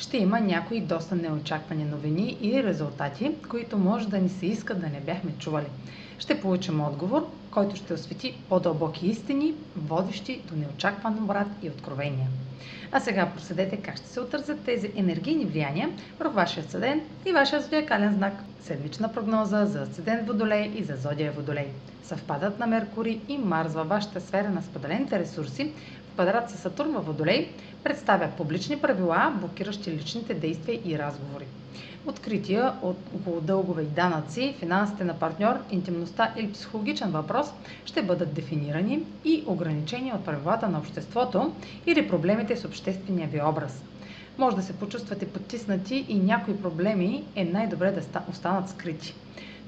ще има някои доста неочаквани новини и резултати, които може да ни се иска да не бяхме чували. Ще получим отговор, който ще освети по-дълбоки истини, водещи до неочакван обрат и откровения. А сега проследете как ще се отразят тези енергийни влияния върху вашия седен и вашия зодиакален знак. Седмична прогноза за седен Водолей и за зодия Водолей. Съвпадат на Меркурий и Марс във вашата сфера на споделените ресурси квадрат с Сатурн във Водолей представя публични правила, блокиращи личните действия и разговори. Открития от около дългове и данъци, финансите на партньор, интимността или психологичен въпрос ще бъдат дефинирани и ограничени от правилата на обществото или проблемите с обществения ви образ. Може да се почувствате потиснати и някои проблеми е най-добре да останат скрити.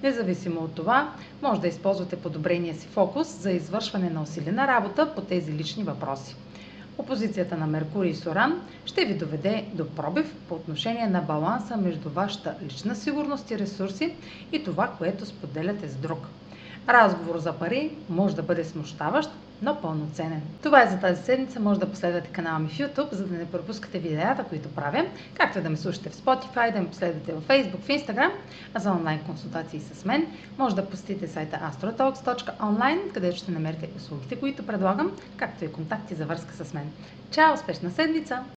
Независимо от това, може да използвате подобрения си фокус за извършване на усилена работа по тези лични въпроси. Опозицията на Меркурий и Соран ще ви доведе до пробив по отношение на баланса между вашата лична сигурност и ресурси и това, което споделяте с друг. Разговор за пари може да бъде смущаващ, но пълноценен. Това е за тази седмица. Може да последвате канала ми в YouTube, за да не пропускате видеята, които правя, както да ме слушате в Spotify, да ме последвате в Facebook, в Instagram, а за онлайн консултации с мен може да посетите сайта astrotalks.online, където ще намерите услугите, които предлагам, както и контакти за връзка с мен. Чао! Успешна седмица!